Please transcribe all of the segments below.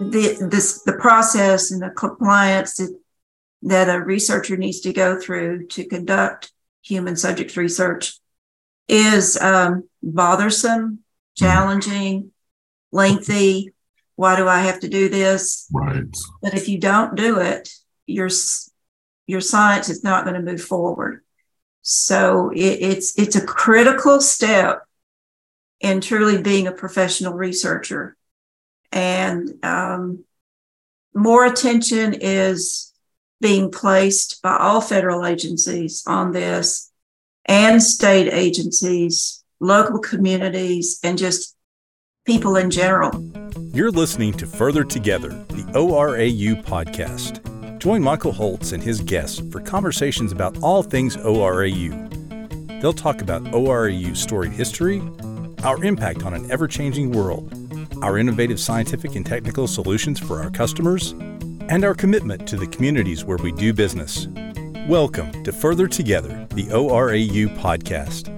the this the process and the compliance that, that a researcher needs to go through to conduct human subjects research is um, bothersome, challenging, lengthy. Why do I have to do this? Right. But if you don't do it, your your science is not going to move forward. So it, it's it's a critical step in truly being a professional researcher, and um, more attention is being placed by all federal agencies on this, and state agencies, local communities, and just people in general. You're listening to Further Together, the ORAU podcast. Join Michael Holtz and his guests for conversations about all things ORAU. They'll talk about ORAU's storied history, our impact on an ever changing world, our innovative scientific and technical solutions for our customers, and our commitment to the communities where we do business. Welcome to Further Together, the ORAU podcast.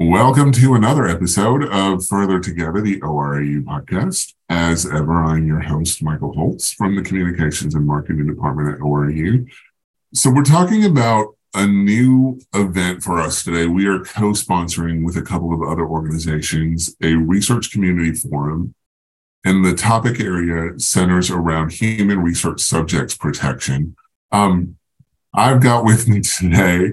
Welcome to another episode of Further Together, the ORAU podcast. As ever, I'm your host, Michael Holtz from the Communications and Marketing Department at ORAU. So, we're talking about a new event for us today. We are co sponsoring with a couple of other organizations a research community forum. And the topic area centers around human research subjects protection. Um, I've got with me today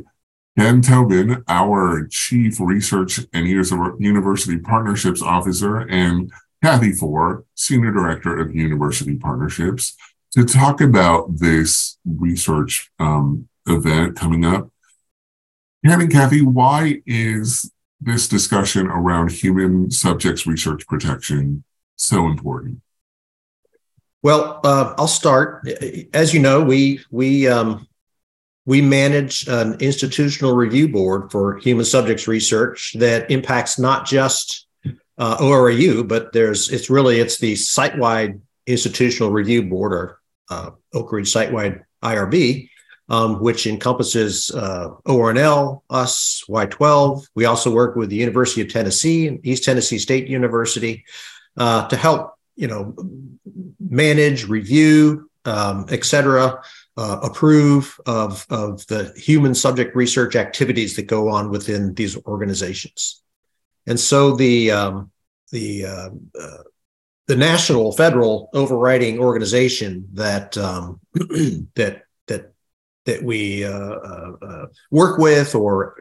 Ken Tobin, our Chief Research and University Partnerships Officer, and Cathy Fore, Senior Director of University Partnerships, to talk about this research um, event coming up. Ken and Cathy, why is this discussion around human subjects research protection so important? Well, uh, I'll start. As you know, we we um, we manage an institutional review board for human subjects research that impacts not just uh, ORAU, but there's it's really it's the site-wide institutional review board or uh, Oak Ridge site-wide IRB, um, which encompasses uh, ORNL, us, Y12. We also work with the University of Tennessee and East Tennessee State University uh, to help you know manage, review, um, et cetera, uh, approve of, of the human subject research activities that go on within these organizations. And so the, um, the, uh, uh, the national federal overriding organization that, um, that, that, we uh, uh, uh, work with or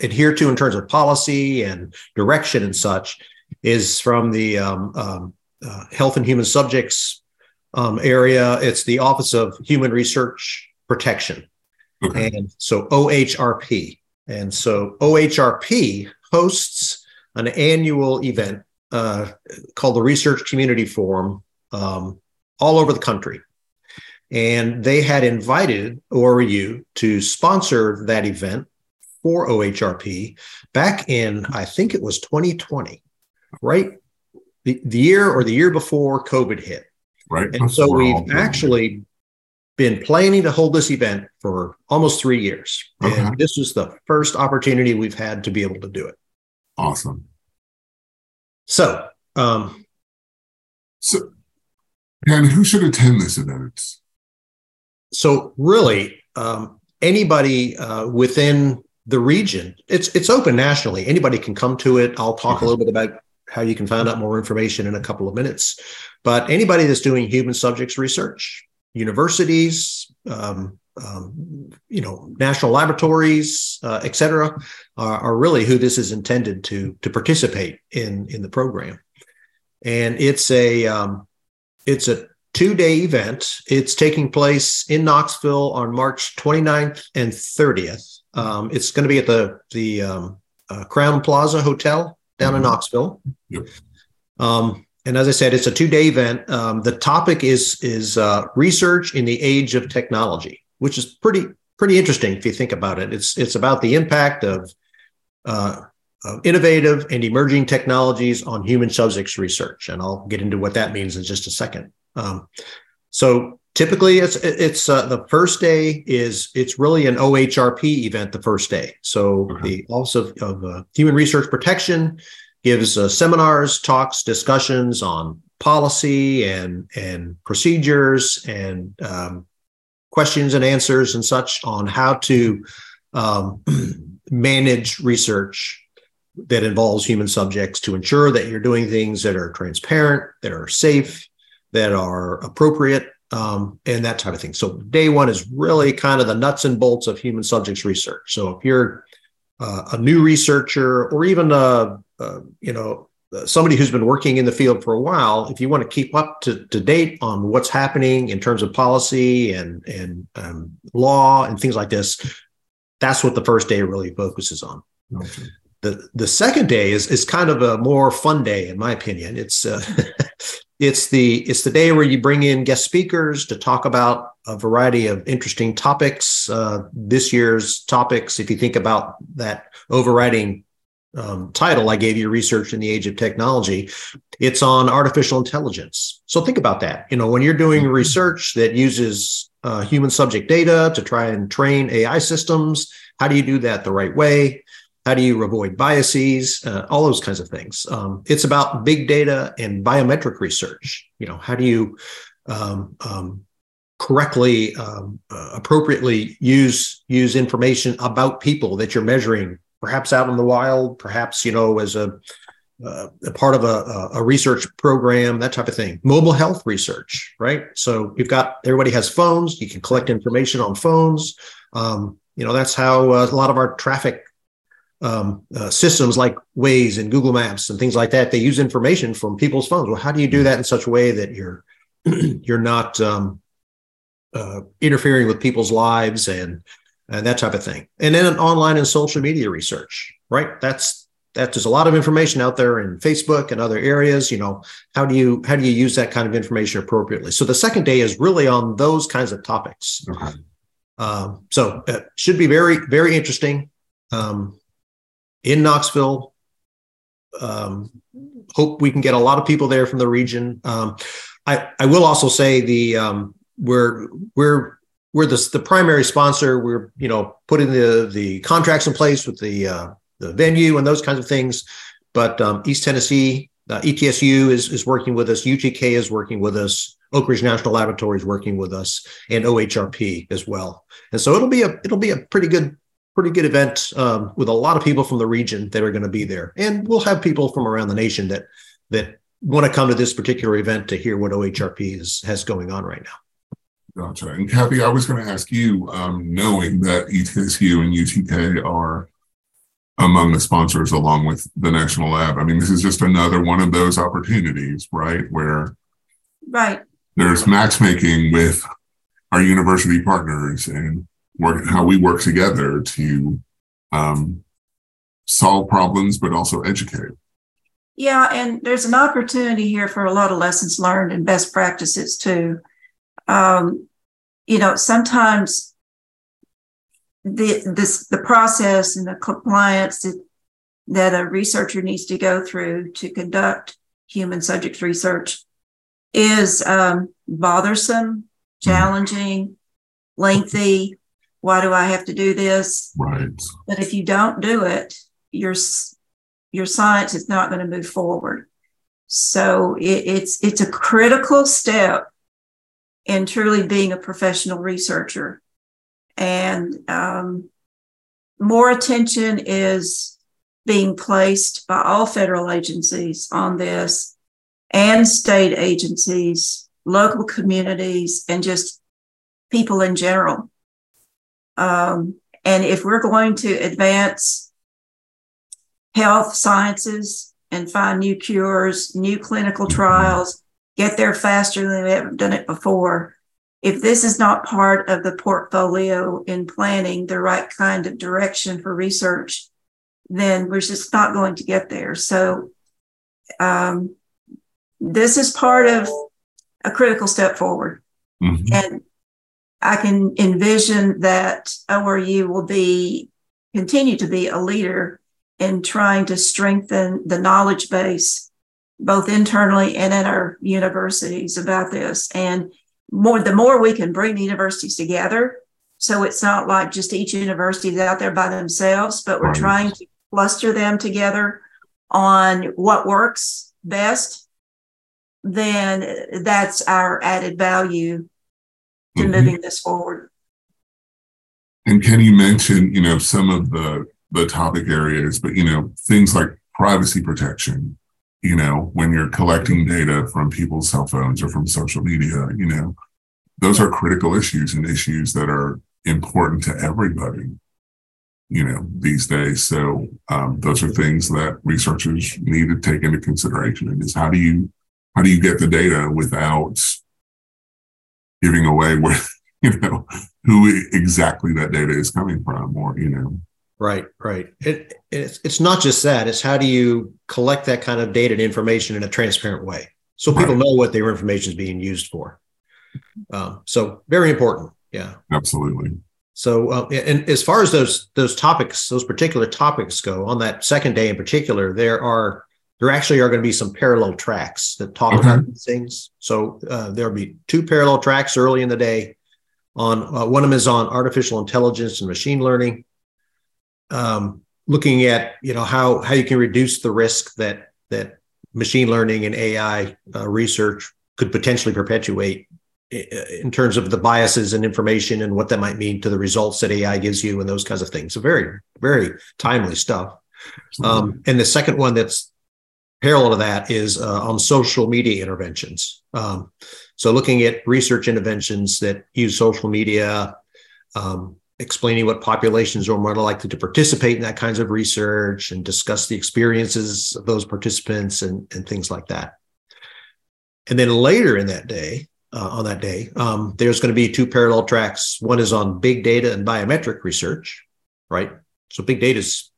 adhere to in terms of policy and direction and such is from the um, um Health and Human Subjects um, area. It's the Office of Human Research Protection. Okay. And so OHRP. And so OHRP hosts an annual event uh, called the Research Community Forum um, all over the country. And they had invited ORAU to sponsor that event for OHRP back in, I think it was 2020, right? The, the year or the year before COVID hit. Right. And so we've actually been planning to hold this event for almost three years. Okay. And this was the first opportunity we've had to be able to do it. Awesome. So, um, so, and who should attend this event? So, really, um, anybody uh, within the region, it's it's open nationally. Anybody can come to it. I'll talk a little bit about how you can find out more information in a couple of minutes. But anybody that's doing human subjects research, universities, um, um, you know, national laboratories, uh, et cetera, are, are, really who this is intended to to participate in in the program. And it's a um, it's a two day event. It's taking place in Knoxville on March 29th and 30th. Um, it's going to be at the the um, uh, Crowne Plaza Hotel down in mm-hmm. Knoxville. Yep. Um, and as I said, it's a two-day event. Um, the topic is is uh, research in the age of technology, which is pretty pretty interesting if you think about it. It's it's about the impact of, uh, of innovative and emerging technologies on human subjects research, and I'll get into what that means in just a second. Um, so typically it's it's uh, the first day is it's really an ohrp event the first day so okay. the office of, of uh, human research protection gives uh, seminars talks discussions on policy and and procedures and um, questions and answers and such on how to um, manage research that involves human subjects to ensure that you're doing things that are transparent that are safe that are appropriate um, and that type of thing. So day one is really kind of the nuts and bolts of human subjects research. So if you're uh, a new researcher or even a, a, you know somebody who's been working in the field for a while, if you want to keep up to, to date on what's happening in terms of policy and and um, law and things like this, that's what the first day really focuses on. Okay. The, the second day is, is kind of a more fun day, in my opinion. It's uh, it's the it's the day where you bring in guest speakers to talk about a variety of interesting topics. Uh, this year's topics, if you think about that overriding um, title I gave you, "Research in the Age of Technology," it's on artificial intelligence. So think about that. You know, when you're doing mm-hmm. research that uses uh, human subject data to try and train AI systems, how do you do that the right way? How do you avoid biases? Uh, all those kinds of things. Um, it's about big data and biometric research. You know, how do you um, um, correctly, um, uh, appropriately use use information about people that you're measuring, perhaps out in the wild, perhaps you know as a uh, a part of a, a, research program, that type of thing. Mobile health research, right? So you've got everybody has phones. You can collect information on phones. Um, you know that's how uh, a lot of our traffic um, uh, systems like Waze and Google Maps and things like that. They use information from people's phones. Well, how do you do that in such a way that you're you're not um, uh, interfering with people's lives and and that type of thing? And then online and social media research, right? That's that there's a lot of information out there in Facebook and other areas. You know, how do you how do you use that kind of information appropriately? So the second day is really on those kinds of topics. Okay. Um, so it should be very very interesting. Um, in Knoxville. Um, hope we can get a lot of people there from the region. Um, I, I will also say the um, we're we're we're the, the primary sponsor. We're you know putting the the contracts in place with the uh, the venue and those kinds of things. But um, East Tennessee uh, ETSU is is working with us. UTK is working with us. Oak Ridge National Laboratory is working with us, and OHRP as well. And so it'll be a it'll be a pretty good pretty good event um, with a lot of people from the region that are going to be there, and we'll have people from around the nation that that want to come to this particular event to hear what OHRP is, has going on right now. Gotcha. And Cathy, I was going to ask you, um, knowing that ETSU and UTK are among the sponsors along with the National Lab. I mean, this is just another one of those opportunities, right? Where right there's matchmaking with our university partners and work how we work together to um, solve problems, but also educate. Yeah, and there's an opportunity here for a lot of lessons learned and best practices too. Um, you know, sometimes the this the process and the compliance that, that a researcher needs to go through to conduct human subjects research is um, bothersome, mm-hmm. challenging, lengthy, why do I have to do this? Right. But if you don't do it, your your science is not going to move forward. So it, it's it's a critical step in truly being a professional researcher, and um, more attention is being placed by all federal agencies on this, and state agencies, local communities, and just people in general. Um, and if we're going to advance health sciences and find new cures, new clinical trials, get there faster than we've ever done it before, if this is not part of the portfolio in planning the right kind of direction for research, then we're just not going to get there. So, um, this is part of a critical step forward. Mm-hmm. And I can envision that ORAU will be continue to be a leader in trying to strengthen the knowledge base, both internally and at our universities about this. And more the more we can bring the universities together. So it's not like just each university is out there by themselves, but we're trying to cluster them together on what works best. Then that's our added value to Mhm. moving this forward. And can you mention, you know, some of the the topic areas, but you know, things like privacy protection, you know, when you're collecting data from people's cell phones or from social media, you know, those are critical issues and issues that are important to everybody, you know, these days. So um, those are things that researchers need to take into consideration. And is how do you how do you get the data without giving away where you know who exactly that data is coming from or you know Right, right. It, it's it's not just that. It's how do you collect that kind of data and information in a transparent way, so people Right. know what their information is being used for. Um, so very important. Yeah. absolutely So, uh, and as far as those those topics, those particular topics go, on that second day in particular, there are there actually are going to be some parallel tracks that talk Okay. about these things. So uh, there'll be two parallel tracks early in the day. On uh, one of them is on artificial intelligence and machine learning, um, looking at you know how how you can reduce the risk that that machine learning and AI uh, research could potentially perpetuate in terms of the biases and information and what that might mean to the results that AI gives you and those kinds of things. So very, very timely stuff. Um, and the second one that's parallel to that is uh, on social media interventions. Um, so looking at research interventions that use social media, um, explaining what populations are more likely to participate in that kinds of research and discuss the experiences of those participants and, and things like that. And then later in that day, uh, on that day, um, there's going to be two parallel tracks. One is on big data and biometric research, right? So big data is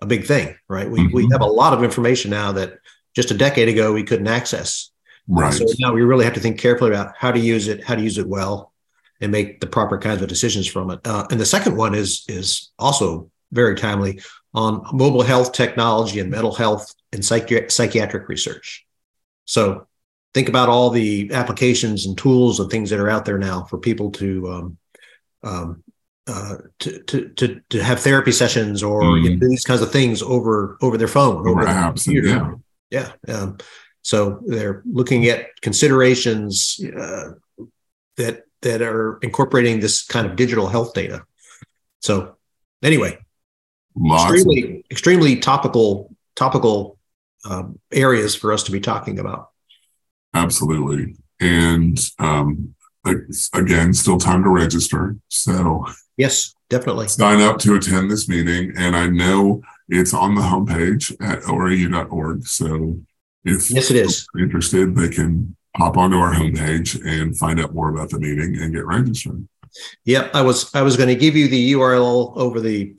a big thing, right? We, we Mhm. have a lot of information now that just a decade ago we couldn't access. right So now we really have to think carefully about how to use it, how to use it well, and make the proper kinds of decisions from it. Uh, and the second one is is also very timely on mobile health technology and mental health and psychi- psychiatric research. So think about all the applications and tools and things that are out there now for people to um, um, uh, to, to to have therapy sessions or Mm. you know, these kinds of things over over their phone, over their computer. yeah Yeah. Um, so they're looking at considerations uh, that that are incorporating this kind of digital health data. So anyway, lots of- extremely extremely topical topical um, areas for us to be talking about. absolutely and um again still time to register so Yes, definitely. sign up to attend this meeting and i know it's on the homepage at orau.org so if Yes, it is. interested they can hop onto our homepage and find out more about the meeting and get registered Yep. I was I was going to give you the URL over the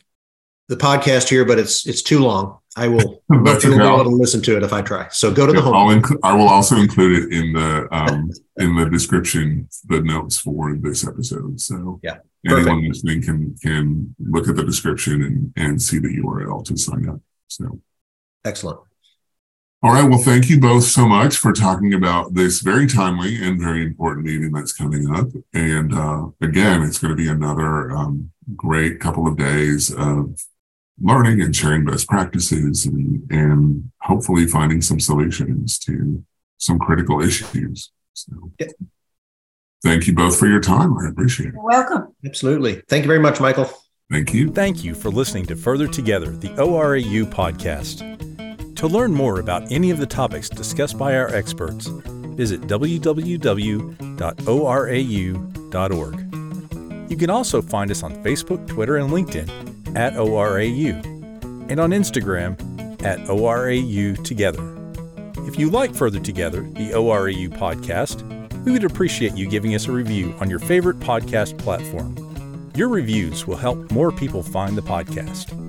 the podcast here, but it's it's too long. I will. You'll be able to listen to it if I try. So go to the Yeah, home. I'll inclu- I will also include it in the um, in the description, the notes for this episode. So Yeah, anyone listening can can look at the description and and see the URL to sign up. So Excellent. all right, well, thank you both so much for talking about this very timely and very important meeting that's coming up. And uh, again, it's going to be another um, great couple of days of learning and sharing best practices and, and hopefully finding some solutions to some critical issues. So Yeah. thank you both for your time. I appreciate it. You're welcome. Absolutely. Thank you very much, Michael. Thank you. Thank you for listening to Further Together, the ORAU podcast. To learn more about any of the topics discussed by our experts, visit www.orau.org. You can also find us on Facebook, Twitter, and LinkedIn at ORAU, and on Instagram at ORAU Together. If you like Further Together, the ORAU podcast, we would appreciate you giving us a review on your favorite podcast platform. Your reviews will help more people find the podcast.